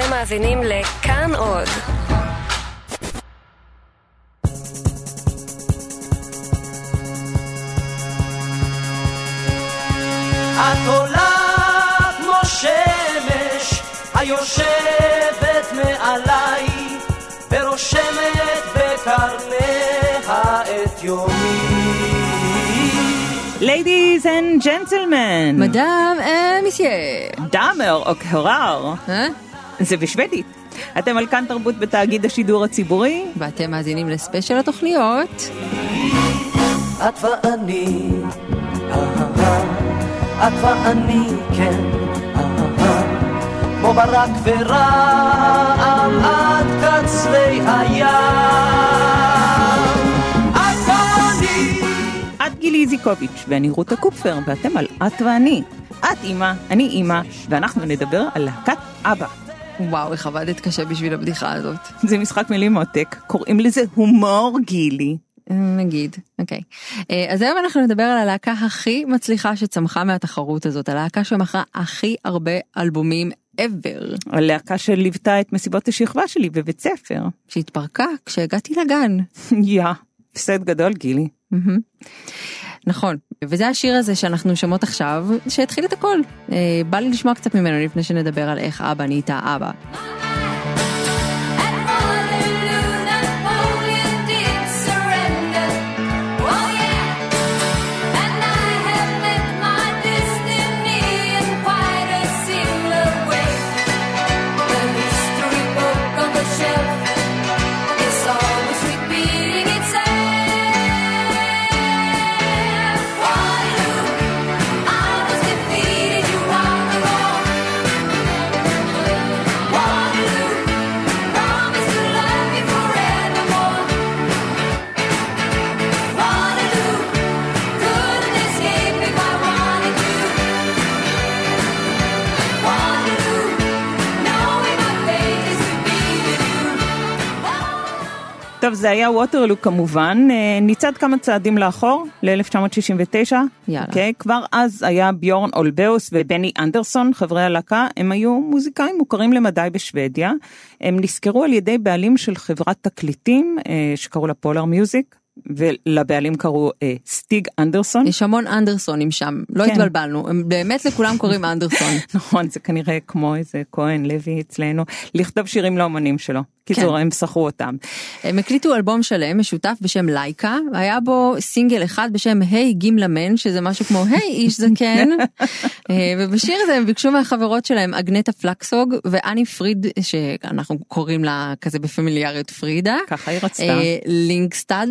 אתם מאזינים לכאן עוד. את עולה כמו שמש היושבת מעליי ורושמת בקרניה את יומי. Ladies and gentlemen, מדאם אה, מיסייה. דאמר או קהרר, אה? זה בשוודית. אתם על כאן תרבות בתאגיד השידור הציבורי, ואתם מאזינים לספיישל התוכניות. את ואני, אהה, את ואני, כן, אהה, כמו ברק ורעם עד קצרי הים. את ואני, את גילי איזיקוביץ' ואני רותה קופפר, ואתם על את ואני. את אימא, אני אימא, ואנחנו נדבר על להקת אבא. וואו, איך עבדת קשה בשביל הבדיחה הזאת. זה משחק מילים מותק, קוראים לזה הומור גילי. אה, נגיד, אוקיי. אה, אז היום אנחנו נדבר על הלהקה הכי מצליחה שצמחה מהתחרות הזאת, הלהקה שמכרה הכי הרבה אלבומים ever, הלהקה שליוותה את מסיבות השכבה שלי בבית ספר. שהתפרקה כשהגעתי לגן. יא, הפסד גדול גילי. מהמם. נכון, וזה השיר הזה שאנחנו שומעות עכשיו, שהתחיל את הכל. אה, בא לי לשמוע קצת ממנו לפני שנדבר על איך אבא נהייתה אבא. זה היה ווטרלו כמובן, אה, ניצד כמה צעדים לאחור, ל-1969. יאללה. אוקיי, כבר אז היה ביורן אולבאוס ובני אנדרסון, חברי הלהקה, הם היו מוזיקאים מוכרים למדי בשוודיה. הם נשכרו על ידי בעלים של חברת תקליטים אה, שקראו לה פולר מיוזיק, ולבעלים קראו אה, סטיג אנדרסון. יש המון אנדרסונים שם, לא כן. התבלבלנו, הם באמת לכולם קוראים אנדרסון. נכון, זה כנראה כמו איזה כהן לוי אצלנו, לכתוב שירים לאומנים שלו. קיצור, כן. הם שכרו אותם. הם הקליטו אלבום שלם משותף בשם לייקה, היה בו סינגל אחד בשם היי גימלה מן, שזה משהו כמו היי איש זקן, אה, ובשיר הזה הם ביקשו מהחברות שלהם אגנטה פלקסוג ואני פריד, שאנחנו קוראים לה כזה בפמיליאריות פרידה, ככה היא רצתה. אה, לינקסטד,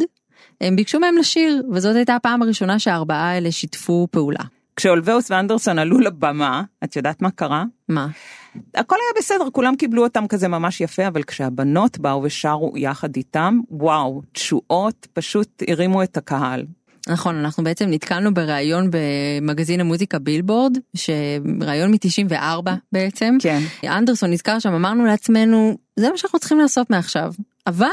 הם ביקשו מהם לשיר, וזאת הייתה הפעם הראשונה שהארבעה האלה שיתפו פעולה. כשאולבאוס ואנדרסון עלו לבמה, את יודעת מה קרה? מה? הכל היה בסדר, כולם קיבלו אותם כזה ממש יפה, אבל כשהבנות באו ושרו יחד איתם, וואו, תשואות פשוט הרימו את הקהל. נכון, אנחנו בעצם נתקלנו בריאיון במגזין המוזיקה בילבורד, שראיון מ-94 בעצם. כן. אנדרסון נזכר שם, אמרנו לעצמנו, זה מה שאנחנו צריכים לעשות מעכשיו. אבל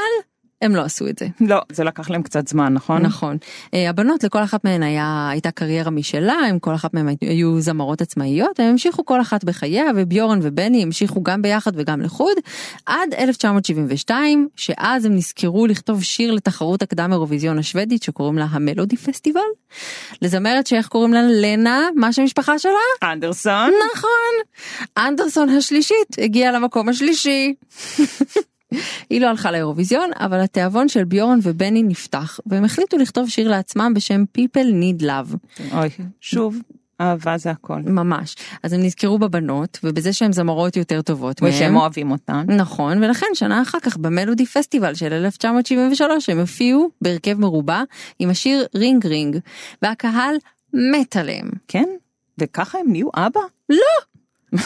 הם לא עשו את זה. לא, זה לקח להם קצת זמן, נכון? נכון. אה, הבנות, לכל אחת מהן היה, הייתה קריירה משלה, הם כל אחת מהן היו זמרות עצמאיות, הם המשיכו כל אחת בחייה, וביורן ובני המשיכו גם ביחד וגם לחוד, עד 1972, שאז הם נזכרו לכתוב שיר לתחרות הקדם אירוויזיון השוודית, שקוראים לה המלודי פסטיבל. לזמרת שאיך קוראים לה? לנה, מה שם המשפחה שלה? אנדרסון? נכון. אנדרסון השלישית הגיעה למקום השלישי. היא לא הלכה לאירוויזיון, אבל התיאבון של ביורן ובני נפתח, והם החליטו לכתוב שיר לעצמם בשם People Need Love. אוי, שוב, אהבה זה הכל. ממש. אז הם נזכרו בבנות, ובזה שהן זמרות יותר טובות ושהם מהם. אוהבים אותן. נכון, ולכן שנה אחר כך במלודי פסטיבל של 1973 הם הופיעו בהרכב מרובע עם השיר רינג רינג, והקהל מת עליהם. כן? וככה הם נהיו אבא?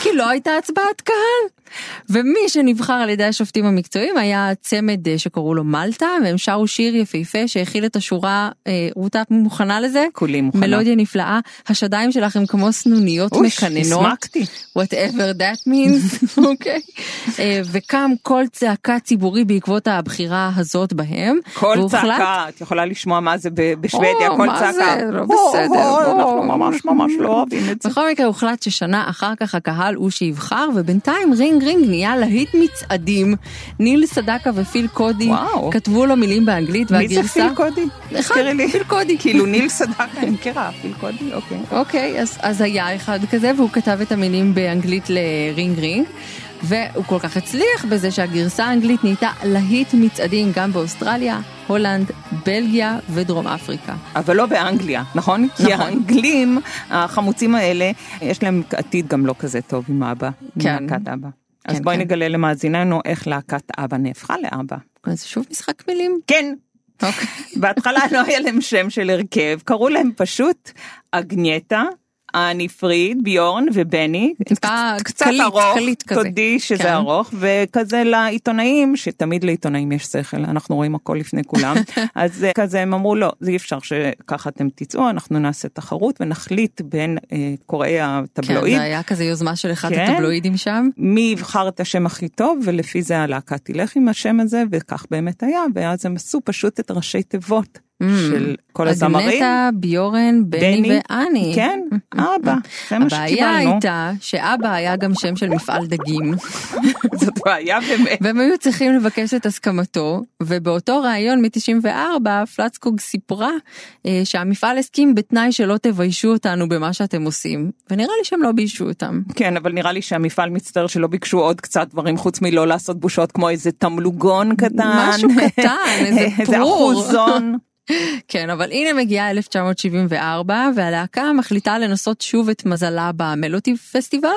כי לא הייתה הצבעת קהל. ומי שנבחר על ידי השופטים המקצועיים היה צמד אה, שקראו לו מלטה, והם שרו שיר יפהפה שהכיל את השורה, אה, רותה את מוכנה לזה? כולי מוכנה. מלודיה נפלאה, השדיים שלך הם כמו סנוניות אוש, מקננות. הסמקתי. whatever that means, אוקיי? אה, וקם קול צעקה ציבורי בעקבות הבחירה הזאת בהם. כל והוחלט- צעקה, את יכולה לשמוע מה זה בשוודיה, מה צעקה. זה? לא בסדר. אנחנו ממש ממש לא אוהבים את זה. בכל מקרה הוחלט ששנה אחר כך הקהל הוא שיבחר ובינתיים Ring Ring Ring נהיה להיט מצעדים. ניל סדקה ופיל קודי וואו. כתבו לו מילים באנגלית מי זה והגרסה... פיל קודי? אחד, תזכירי לי. פיל קודי. כאילו ניל סדקה, אני מכירה, פיל קודי, אוקיי. אוקיי, אז, אז היה אחד כזה והוא כתב את המילים באנגלית לרינג רינג. והוא כל כך הצליח בזה שהגרסה האנגלית נהייתה להיט מצעדים גם באוסטרליה, הולנד, בלגיה ודרום אפריקה. אבל לא באנגליה, נכון? כי נכון. האנגלים, החמוצים האלה, יש להם עתיד גם לא כזה טוב עם אבא, עם כן. להקת אבא. אז כן, בואי כן. נגלה למאזיננו איך להקת אבא נהפכה לאבא. אז שוב משחק מילים. כן, אוקיי. בהתחלה לא היה להם שם של הרכב, קראו להם פשוט אגנייטה. אני פריד, ביורן ובני, טיפה קצת ארוך, כזה. תודי שזה כן. ארוך, וכזה לעיתונאים, שתמיד לעיתונאים יש שכל, אנחנו רואים הכל לפני כולם, אז אה, כזה הם אמרו לא, זה אי אפשר שככה אתם תצאו, אנחנו נעשה תחרות ונחליט בין אה, קוראי כן, הטבלואיד, זה היה כזה יוזמה של אחד כן. הטבלואידים שם. מי יבחר את השם הכי טוב, ולפי זה הלהקה תלך עם השם הזה, וכך באמת היה, ואז הם עשו פשוט את ראשי תיבות של כל הזמרים. אגנטה, ביורן, בני ואני. כן, אבא, זה מה הבעיה שקיבלנו. הייתה שאבא היה גם שם של מפעל דגים, זאת בעיה באמת. והם היו צריכים לבקש את הסכמתו, ובאותו ראיון מ-94 פלצקוג סיפרה אה, שהמפעל הסכים בתנאי שלא תביישו אותנו במה שאתם עושים, ונראה לי שהם לא ביישו אותם. כן, אבל נראה לי שהמפעל מצטער שלא ביקשו עוד קצת דברים חוץ מלא לעשות בושות כמו איזה תמלוגון קטן. משהו קטן, איזה איזה פרור. אחוזון. כן, אבל הנה מגיעה 1974, והלהקה מחליטה לנסות שוב את מזלה במלוטי פסטיבל.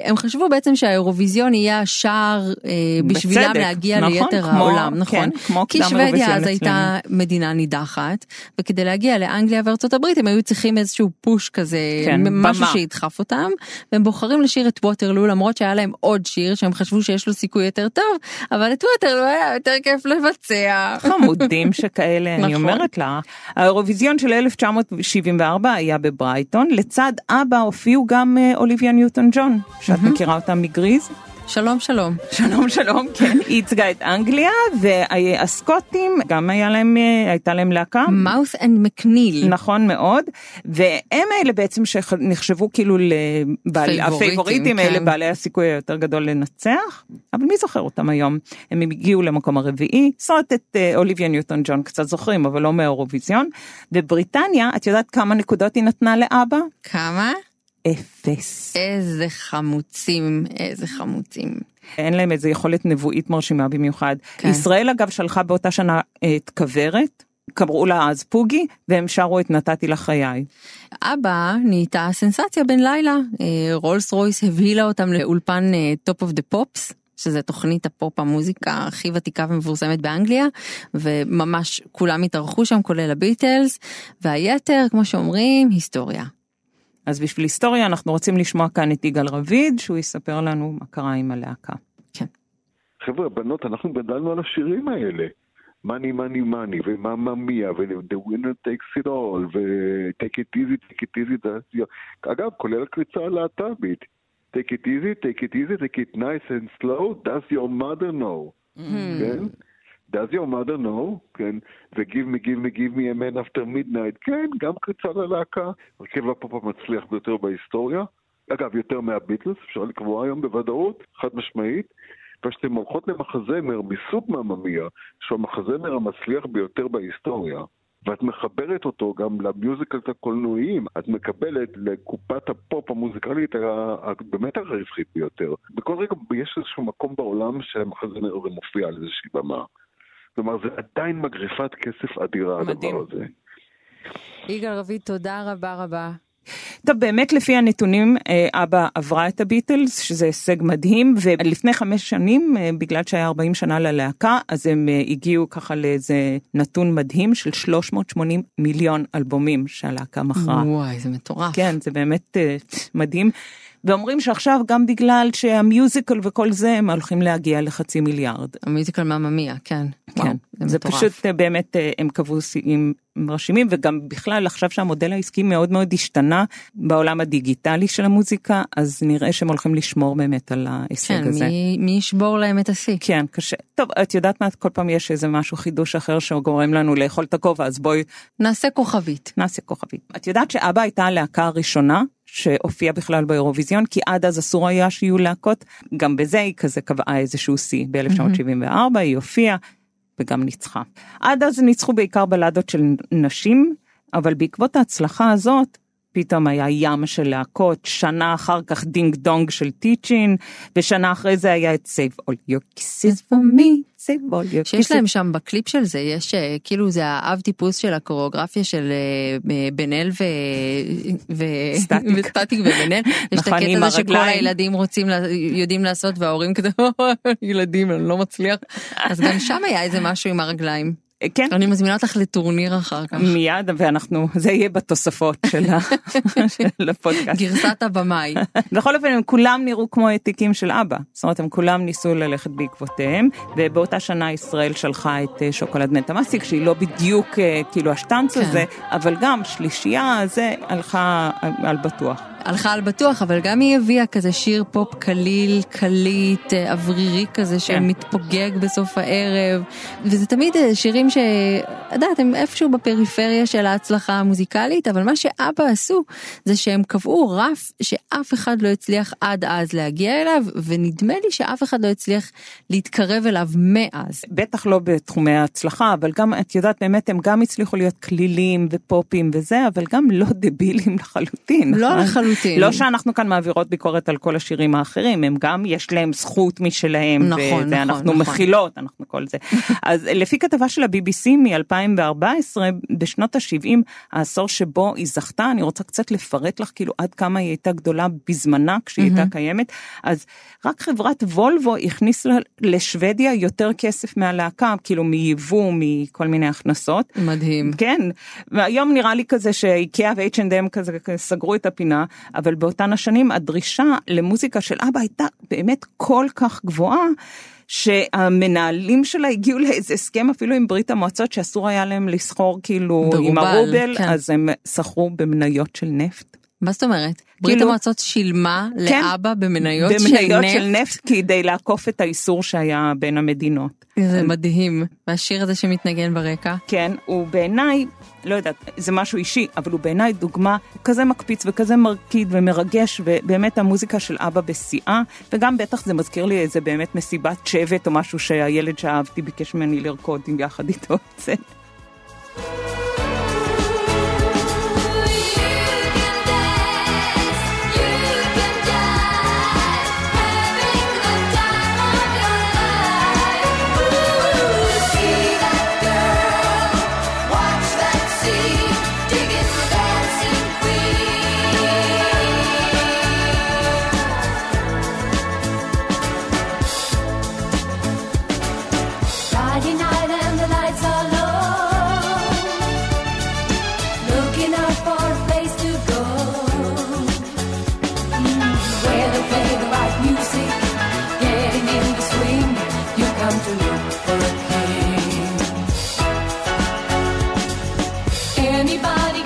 הם חשבו בעצם שהאירוויזיון יהיה השער אה, בשבילם בצדק, להגיע נכון, ליתר כמו- העולם, נכון? כן, כמו כי שוודיה אז הייתה מדינה נידחת, וכדי להגיע לאנגליה וארצות הברית הם היו צריכים איזשהו פוש כזה, כן, משהו במה. שידחף אותם, והם בוחרים לשיר את ווטרלו למרות שהיה להם עוד שיר שהם חשבו שיש לו סיכוי יותר טוב, אבל את ווטרלו היה יותר כיף לבצע. חמודים שכאלה, אני נכון. אומרת לה. האירוויזיון של 1974 היה בברייטון, לצד אבא הופיעו גם אה, אוליביה ניוטון ג'ון, שאת מכירה אותה מגריז. שלום שלום. שלום שלום, כן. היא ייצגה את אנגליה, והסקוטים, גם היה להם, אה, הייתה להם להקה. Mouth and MacNeal. נכון מאוד, והם אלה בעצם שנחשבו כאילו לבעלי, פייבוריטים, הפייבוריטים, כן. אלה בעלי הסיכוי היותר גדול לנצח, אבל מי זוכר אותם היום? הם הגיעו למקום הרביעי, זאת אומרת את אה, אוליביה ניוטון ג'ון קצת זוכרים, אבל לא מאירוויזיון, ובריטניה, את יודעת כמה נקודות היא נתנה לאבא? כמה? אפס. איזה חמוצים, איזה חמוצים. אין להם איזה יכולת נבואית מרשימה במיוחד. כן. ישראל אגב שלחה באותה שנה את כוורת, קראו לה אז פוגי, והם שרו את נתתי לחיי. אבא נהייתה סנסציה בן לילה, אה, רולס רויס הבהילה אותם לאולפן Top of the Pops. שזה תוכנית הפופ המוזיקה הכי ותיקה ומפורסמת באנגליה, וממש כולם התארחו שם כולל הביטלס, והיתר, כמו שאומרים, היסטוריה. אז בשביל היסטוריה אנחנו רוצים לשמוע כאן את יגאל רביד, שהוא יספר לנו מה קרה עם הלהקה. חבר'ה, בנות, אנחנו גדלנו על השירים האלה. Money, Money, Money, ומאמה מיה, ו-The winner takes it all, ו-Take it easy, take it easy, that's your... אגב, כולל הקריצה הלהט"בית. Take it easy, take it easy, take it nice and slow, does your mother know? כן? Does your mother know? כן? ו-Give me, give me, give me a man after midnight. כן, גם קריצה ללהקה. הרכב הפופ המצליח ביותר בהיסטוריה. אגב, יותר מהביטלס, אפשר לקבוע היום בוודאות, חד משמעית. וכשאתן הולכות למחזמר מסוג מממיה, שהוא המחזמר המצליח ביותר בהיסטוריה, ואת מחברת אותו גם למיוזיקלס הקולנועיים, את מקבלת לקופת הפופ המוזיקלית באמת הרווחית ביותר. בכל רגע יש איזשהו מקום בעולם שהמחזמר הזה מופיע על איזושהי במה. כלומר, זה עדיין מגריפת כסף אדירה, מדהים. הדבר הזה. יגאל רביד, תודה רבה רבה. טוב, באמת לפי הנתונים, אה, אבא עברה את הביטלס, שזה הישג מדהים, ולפני חמש שנים, אה, בגלל שהיה 40 שנה ללהקה, אז הם אה, הגיעו ככה לאיזה נתון מדהים של 380 מיליון אלבומים שהלהקה מכרה. וואי, זה מטורף. כן, זה באמת מדהים. ואומרים שעכשיו גם בגלל שהמיוזיקל וכל זה, הם הולכים להגיע לחצי מיליארד. המיוזיקל מממיה, כן. וואו, כן, זה מטורף. פשוט אה, באמת אה, הם קבעו שיאים מרשימים וגם בכלל עכשיו שהמודל העסקי מאוד מאוד השתנה בעולם הדיגיטלי של המוזיקה אז נראה שהם הולכים לשמור באמת על ההישג כן, הזה. מי, מי ישבור להם את השיא? כן קשה טוב את יודעת מה כל פעם יש איזה משהו חידוש אחר שגורם לנו לאכול את הכובע אז בואי נעשה כוכבית. נעשה כוכבית. את יודעת שאבא הייתה הלהקה הראשונה שהופיע בכלל באירוויזיון, כי עד אז אסור היה שיהיו להקות, גם בזה היא כזה קבעה איזשהו שיא. ב-1974 היא הופיעה וגם ניצחה. עד אז ניצחו בעיקר בלדות של נשים, אבל בעקבות ההצלחה הזאת, פתאום היה ים של להקות, שנה אחר כך דינג דונג של Teach-In, ושנה אחרי זה היה את Save All Your Kisses for me, Save All Your שיש Kisses. להם שם בקליפ של זה, יש אה, כאילו זה האב טיפוס של הקוריאוגרפיה של אה, בן אל ו... ו... סטטיק. וסטטיק ובן אל. יש את נכון, הקטע הזה שכל. הילדים רוצים, יודעים לעשות וההורים כזה, ילדים, אני לא מצליח. אז גם שם היה איזה משהו עם הרגליים. כן, אני מזמינה אותך לטורניר אחר כך. מיד, ואנחנו, זה יהיה בתוספות של ה- של הפודקאסט. גרסת הבמאי. בכל אופן הם כולם נראו כמו העתיקים של אבא, זאת אומרת הם כולם ניסו ללכת בעקבותיהם, ובאותה שנה ישראל שלחה את אה, שוקולד נטמאסיק שהיא לא בדיוק אה, כאילו השטנץ כן. הזה, אבל גם שלישייה זה הלכה על בטוח. הלכה על בטוח, אבל גם היא הביאה כזה שיר פופ קליל, קליט, אה, אוורירי כזה שמתפוגג בסוף הערב, וזה תמיד אה, שירים ש... את יודעת, הם איפשהו בפריפריה של ההצלחה המוזיקלית, אבל מה שאבא עשו זה שהם קבעו רף שאף אחד לא הצליח עד אז להגיע אליו, ונדמה לי שאף אחד לא הצליח להתקרב אליו מאז. בטח לא בתחומי ההצלחה, אבל גם, את יודעת, באמת הם גם הצליחו להיות כלילים ופופים וזה, אבל גם לא דבילים לחלוטין. לא נכון? לחלוטין. לא שאנחנו כאן מעבירות ביקורת על כל השירים האחרים, הם גם, יש להם זכות משלהם, נכון, נכון, ואנחנו נכון. מכילות, אנחנו כל זה. אז לפי כתבה של ה-BBC מ-2014, בשנות ה-70, העשור שבו היא זכתה, אני רוצה קצת לפרט לך כאילו עד כמה היא הייתה גדולה בזמנה כשהיא הייתה קיימת, אז רק חברת וולבו הכניס לה- לשוודיה יותר כסף מהלהקה, כאילו מיבוא, מכל מיני הכנסות. מדהים. כן, והיום נראה לי כזה שאיקאה ו-H&M כזה סגרו את הפינה, אבל באותן השנים הדרישה למוזיקה של אבא הייתה באמת כל כך גבוהה. שהמנהלים שלה הגיעו לאיזה הסכם אפילו עם ברית המועצות שאסור היה להם לסחור כאילו עם ברובל, הרובל, כן. אז הם שכרו במניות של נפט. מה זאת אומרת? ברית כאילו- המועצות שילמה כן. לאבא במניות של במניות נפט? של נפט כדי לעקוף את האיסור שהיה בין המדינות. זה מדהים. והשיר הזה שמתנגן ברקע. כן, הוא בעיניי, לא יודעת, זה משהו אישי, אבל הוא בעיניי דוגמה כזה מקפיץ וכזה מרקיד ומרגש, ובאמת המוזיקה של אבא בשיאה, וגם בטח זה מזכיר לי איזה באמת מסיבת שבט או משהו שהילד שאהבתי ביקש ממני לרקוד יחד איתו Anybody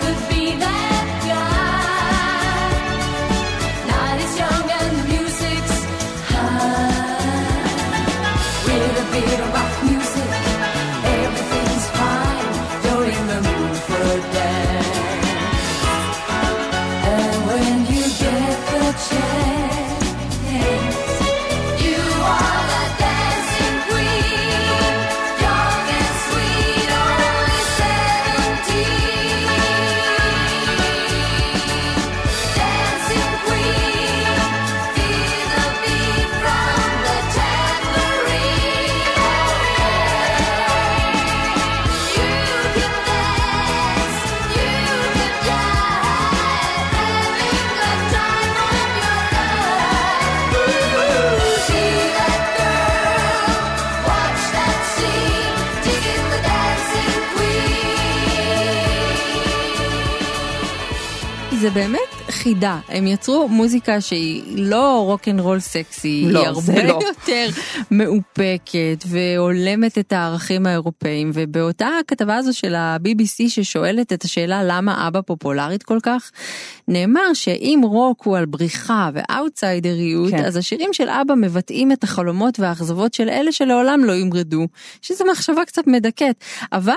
זה באמת חידה, הם יצרו מוזיקה שהיא לא רוקנרול סקסי, לא, היא הרבה לא. יותר מאופקת והולמת את הערכים האירופאים, ובאותה הכתבה הזו של ה-BBC ששואלת את השאלה למה אבא פופולרית כל כך, נאמר שאם רוק הוא על בריחה ואאוטסיידריות, כן. אז השירים של אבא מבטאים את החלומות והאכזבות של אלה שלעולם לא ימרדו, שזו מחשבה קצת מדכאת, אבל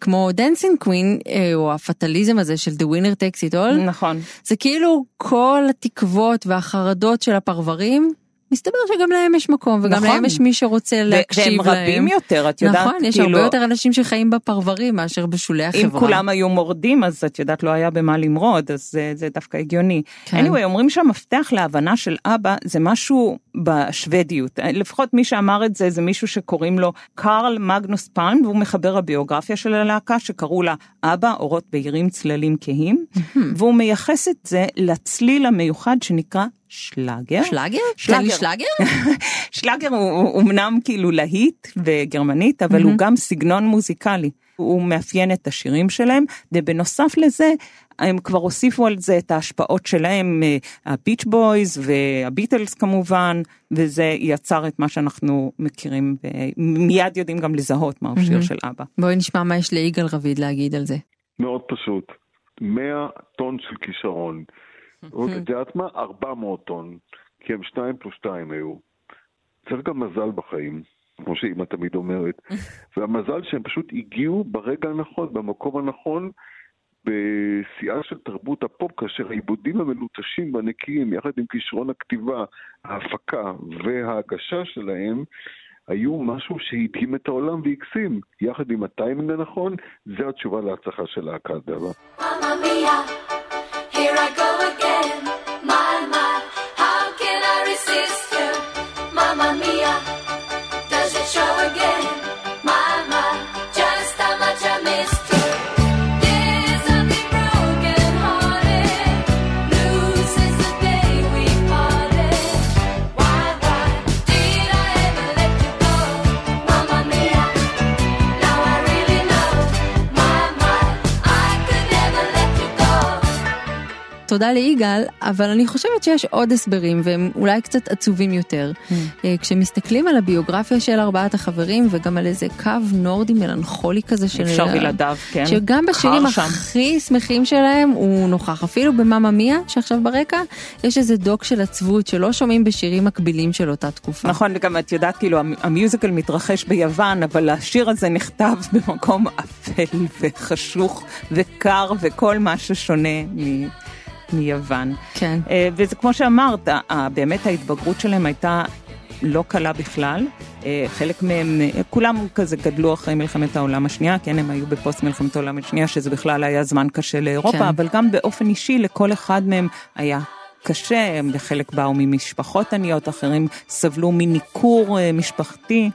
כמו Dancing Queen, או הפטליזם הזה של The Winner Takes It All, נכון. זה כאילו כל התקוות והחרדות של הפרברים, מסתבר שגם להם יש מקום, וגם נכון. להם יש מי שרוצה להקשיב להם. והם רבים יותר, את יודעת, נכון, יש כאילו, הרבה יותר אנשים שחיים בפרברים מאשר בשולי החברה. אם כולם היו מורדים אז את יודעת לא היה במה למרוד אז זה, זה דווקא הגיוני. כן. anyway אומרים שהמפתח להבנה של אבא זה משהו בשוודיות לפחות מי שאמר את זה זה מישהו שקוראים לו קארל מגנוס פלם והוא מחבר הביוגרפיה של הלהקה שקראו לה אבא אורות בהירים צללים כהים והוא מייחס את זה לצליל המיוחד שנקרא שלאגר. שלאגר? שלאגר. שלאגר? שלאגר הוא, הוא אמנם כאילו להיט בגרמנית, אבל הוא גם סגנון מוזיקלי. הוא מאפיין את השירים שלהם, ובנוסף לזה, הם כבר הוסיפו על זה את ההשפעות שלהם, הביץ' בויז והביטלס כמובן, וזה יצר את מה שאנחנו מכירים, מיד יודעים גם לזהות מהו שיר של אבא. בואי נשמע מה יש ליגאל רביד להגיד על זה. מאוד פשוט. 100 טון של כישרון. עוד את יודעת מה? 400 טון. כי הם 2 פלוס 2 היו. צריך גם מזל בחיים, כמו שאימא תמיד אומרת. והמזל שהם פשוט הגיעו ברגע הנכון, במקום הנכון, בשיאה של תרבות הפופ, כאשר העיבודים המלוטשים והנקיים, יחד עם כישרון הכתיבה, ההפקה וההגשה שלהם, היו משהו שהדהים את העולם והקסים. יחד עם הטיימינג הנכון, זה התשובה להצלחה של להקת דבה. Mamma mia, here I go again? תודה ליגאל, אבל אני חושבת שיש עוד הסברים והם אולי קצת עצובים יותר. אה, כשמסתכלים על הביוגרפיה של ארבעת החברים וגם על איזה קו נורדי מלנכולי כזה של... אפשר בלעדיו, כן. שגם בשירים. הכי שמחים שלהם הוא נוכח. אפילו במאמה מיה שעכשיו ברקע, יש איזה דוק של עצבות שלא שומעים בשירים מקבילים של אותה תקופה. נכון, וגם את יודעת, כאילו, המ- המיוזיקל מתרחש ביוון, אבל השיר הזה נכתב במקום אפל וחשוך וקר וכל מה ששונה מ... מיוון. כן. אה, וזה כמו שאמרת, באמת ההתבגרות שלהם הייתה לא קלה בכלל. אה, חלק מהם, אה, כולם כזה גדלו אחרי מלחמת העולם השנייה, כן, הם היו בפוסט מלחמת העולם השנייה, שזה בכלל היה זמן קשה לאירופה, כן. אבל גם באופן אישי לכל אחד מהם היה קשה, הם בחלק באו ממשפחות עניות, אחרים סבלו מניכור משפחתי.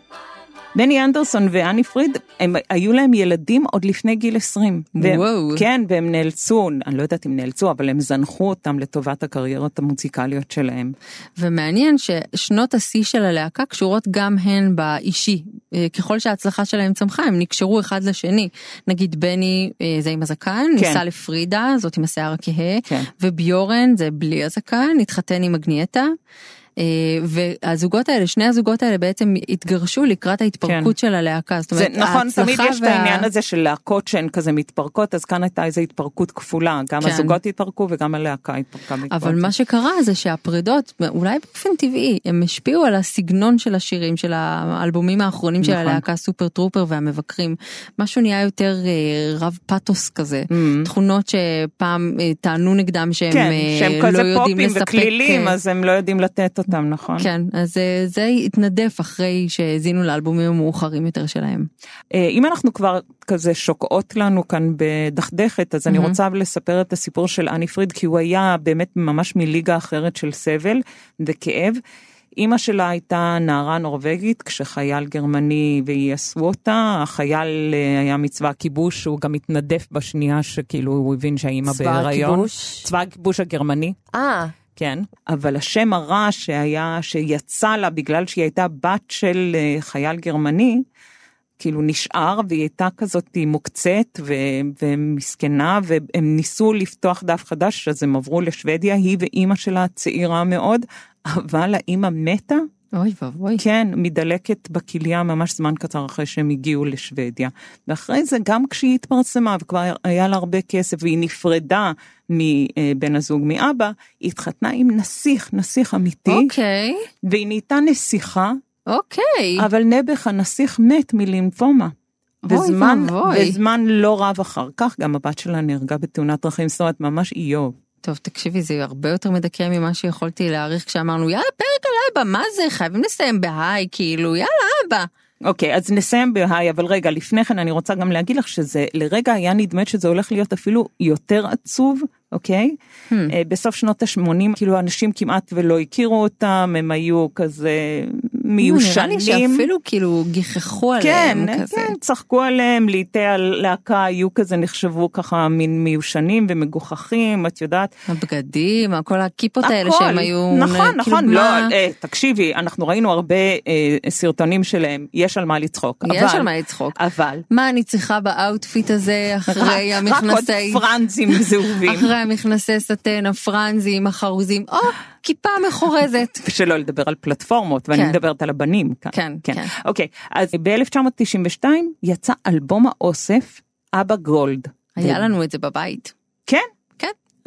בני אנדרסון ואני פריד, הם היו להם ילדים עוד לפני גיל 20. והם, וואו. כן, והם נאלצו, אני לא יודעת אם נאלצו, אבל הם זנחו אותם לטובת הקריירות המוזיקליות שלהם. ומעניין ששנות השיא של הלהקה קשורות גם הן באישי. אה, ככל שההצלחה שלהם צמחה הם נקשרו אחד לשני. נגיד בני אה, זה עם הזקן, כן. נישא לפרידה, זאת עם השיער הכהה, כן. וביורן זה בלי הזקן, התחתן עם אגנייטה. אה, והזוגות האלה, שני הזוגות האלה בעצם התגרשו לקראת ההתפרקות של הלהקה. זאת זה אומרת, נכון, תמיד יש את העניין הזה של להקות שהן כזה מתפרקות, אז כאן הייתה איזו התפרקות כפולה, גם כן. הזוגות התפרקו וגם הלהקה התפרקה. בעקבות אבל זה. מה שקרה זה שהפרידות, אולי באופן טבעי, הם השפיעו על הסגנון של השירים של האלבומים האחרונים של נכון. הלהקה סופר טרופר והמבקרים. משהו נהיה יותר אה, רב פתוס כזה. תכונות שפעם אה, טענו נגדם שהם כן, שהם לא כזה יודעים פופים לספק. וכלילים, אה, אז הם לא יודעים לתת אותם, נכון? כן, אז אה, זה התנדף אחרי שהאזינו לאלבומים המאוחרים יותר שלהם. אה, אם אנחנו כבר כזה שוקעות לנו כאן בדכדכת, אז אני רוצה לספר את הסיפור של אני פריד, כי הוא היה באמת ממש מליגה אחרת של סבל וכאב. אימא שלה הייתה נערה נורבגית כשחייל גרמני וייסו אותה, החייל אה, היה מצבא הכיבוש, הוא גם התנדף בשנייה שכאילו הוא הבין שהאימא צבא בהיריון. הכיבוש? צבא הכיבוש הגרמני. אה, כן, אבל השם הרע שהיה, שיצא לה בגלל שהיא הייתה בת של אה, חייל גרמני, כאילו נשאר והיא הייתה כזאת מוקצת ו- ומסכנה והם ניסו לפתוח דף חדש אז הם עברו לשוודיה היא ואימא שלה צעירה מאוד אבל האימא מתה אוי ואבוי. כן מדלקת בכליה ממש זמן קצר אחרי שהם הגיעו לשוודיה ואחרי זה גם כשהיא התפרסמה וכבר היה לה הרבה כסף והיא נפרדה מבן הזוג מאבא היא התחתנה עם נסיך נסיך אמיתי אוקיי, והיא נהייתה נסיכה אוקיי. אבל נעבך הנסיך מת מלימפומה. וזמן. וזמן לא רב אחר כך, גם הבת שלה נהרגה בתאונת דרכים, זאת אומרת, ממש איוב. טוב, תקשיבי, זה הרבה יותר מדכא ממה שיכולתי להעריך כשאמרנו, יאללה, פרק על אבא, מה זה, חייבים לסיים בהיי, כאילו, יאללה, אבא. אוקיי, אז נסיים בהיי, אבל רגע, לפני כן אני רוצה גם להגיד לך שזה, לרגע היה נדמה שזה הולך להיות אפילו יותר עצוב, אוקיי? Hmm. אה, בסוף שנות ה-80, כאילו אנשים כמעט ולא הכירו אותם, הם היו כזה מיושנים. נראה לי שאפילו כאילו גיחכו כן, עליהם כזה. כן, צחקו עליהם, לעיתי הלהקה היו כזה, נחשבו ככה מין מיושנים ומגוחכים, את יודעת. הבגדים, כל הכיפות האלה הכל. שהם היו... נכון, כאילו, נכון, מה- לא, אה, תקשיבי, אנחנו ראינו הרבה אה, סרטונים שלהם, יש על מה לצחוק. יש אבל- על מה לצחוק. אבל, מה אני צריכה ב outfit הזה אחרי רק- רק עוד המכנסי... פרנזים זהובים. אחרי המכנסי סאטן, הפרנזים, החרוזים, או, כיפה מחורזת. שלא לדבר על פלטפורמות, ואני כן. מדברת על הבנים כאן. כן, כן. אוקיי, אז ב-1992 יצא אלבום האוסף אבא Gold. היה לנו את זה בבית. כן, כן.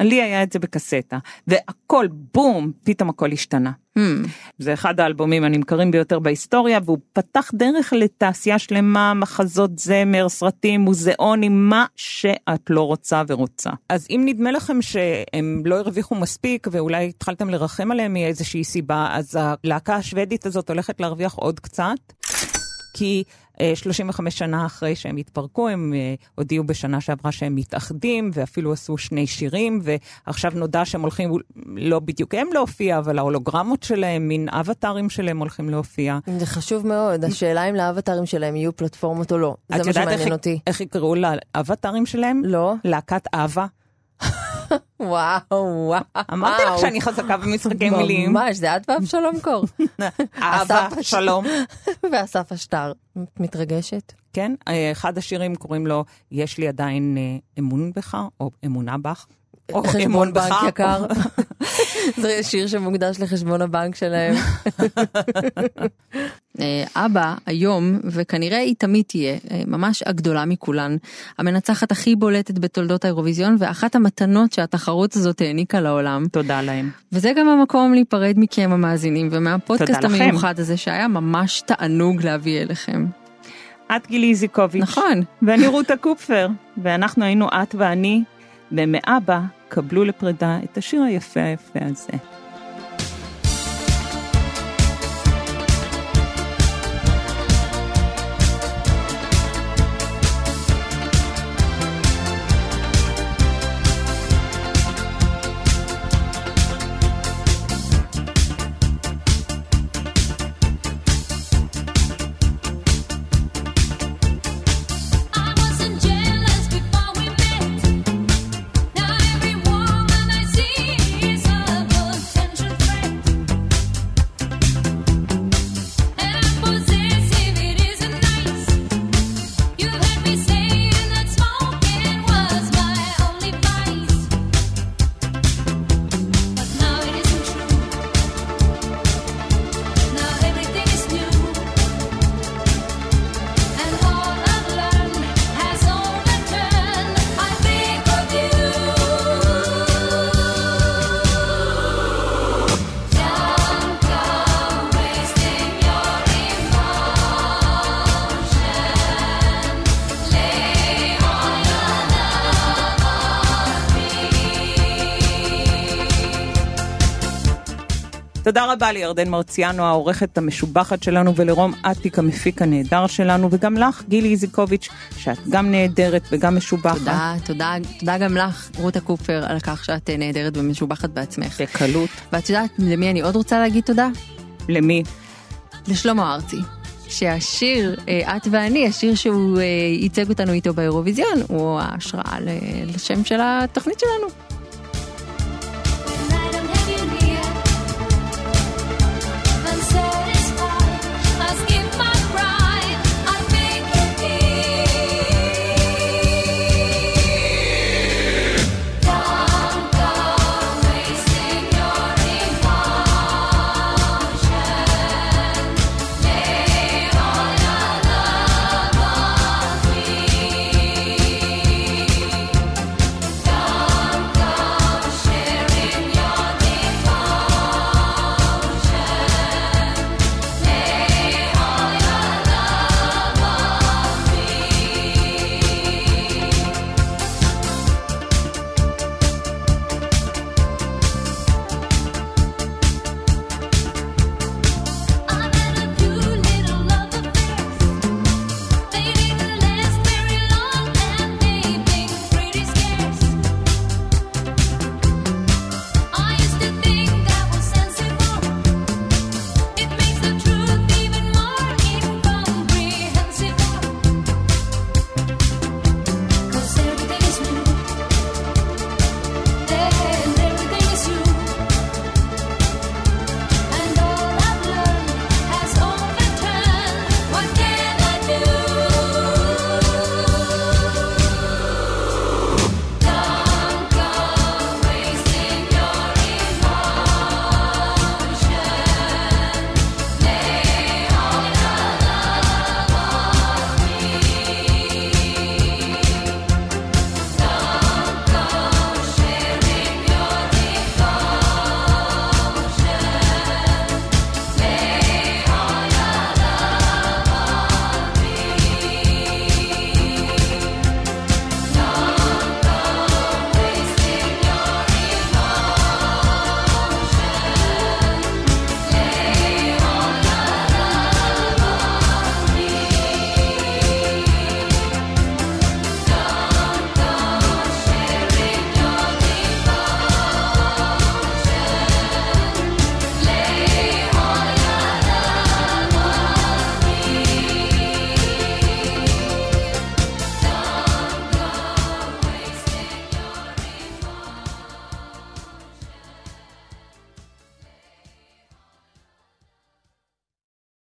לי היה את זה בקסטה, והכל בום, פתאום הכל השתנה. הממ. זה אחד האלבומים הנמכרים ביותר בהיסטוריה, והוא פתח דרך לתעשייה שלמה, מחזות זמר, סרטים, מוזיאונים, מה שאת לא רוצה ורוצה. אז אם נדמה לכם שהם לא הרוויחו מספיק, ואולי התחלתם לרחם עליהם מאיזושהי סיבה, אז הלהקה השוודית הזאת הולכת להרוויח עוד קצת. כי 35 שנה אחרי שהם התפרקו, הם אה, הודיעו בשנה שעברה שהם מתאחדים, ואפילו עשו שני שירים, ועכשיו נודע שהם הולכים, לא בדיוק הם להופיע, אבל ההולוגרמות שלהם, מין אבטארים שלהם הולכים להופיע. זה חשוב מאוד, השאלה אם לאבטרים שלהם יהיו פלטפורמות או לא. זה את מה יודעת איך, שמעניין אותי. איך יקראו לאבטארים שלהם? לא? להקת אהבה. וואו, וואו. אמרתי לך שאני חזקה במשחקי מילים. ממש, זה את ואבשלום קור. אהבה, אסף, שלום. ואסף השטר. את מתרגשת? כן, אה, אחד השירים קוראים לו "יש לי עדיין אה, אמון בך", או אמונה בך. או אמון בך, יקר. זה שיר שמוקדש לחשבון הבנק שלהם. אה, אבא היום, וכנראה היא תמיד תהיה, אה, ממש הגדולה מכולן, המנצחת הכי בולטת בתולדות האירוויזיון, ואחת המתנות שהתחרות הזאת העניקה לעולם. תודה להם. וזה גם המקום להיפרד מכם המאזינים, ומהפודקאסט תודה לכם. המיוחד הזה, שהיה ממש תענוג להביא אליכם. את גילי איזיקוביץ'. נכון. ואני רותה קופפר, ואנחנו היינו את ואני, ומאבא קבלו לפרידה את השיר היפה היפה הזה. תודה רבה לירדן מרציאנו, העורכת המשובחת שלנו, ולרום אטיק, המפיק הנהדר שלנו, וגם לך, גילי איזיקוביץ', שאת גם נהדרת וגם משובחת. תודה, תודה, תודה גם לך, רותה קופר, על כך שאת נהדרת ומשובחת בעצמך. בקלות. ואת יודעת למי אני עוד רוצה להגיד תודה? למי? לשלמה ארצי. שהשיר, אה, את ואני, השיר שהוא אה, ייצג אותנו איתו באירוויזיון, הוא ההשראה לשם של התוכנית שלנו.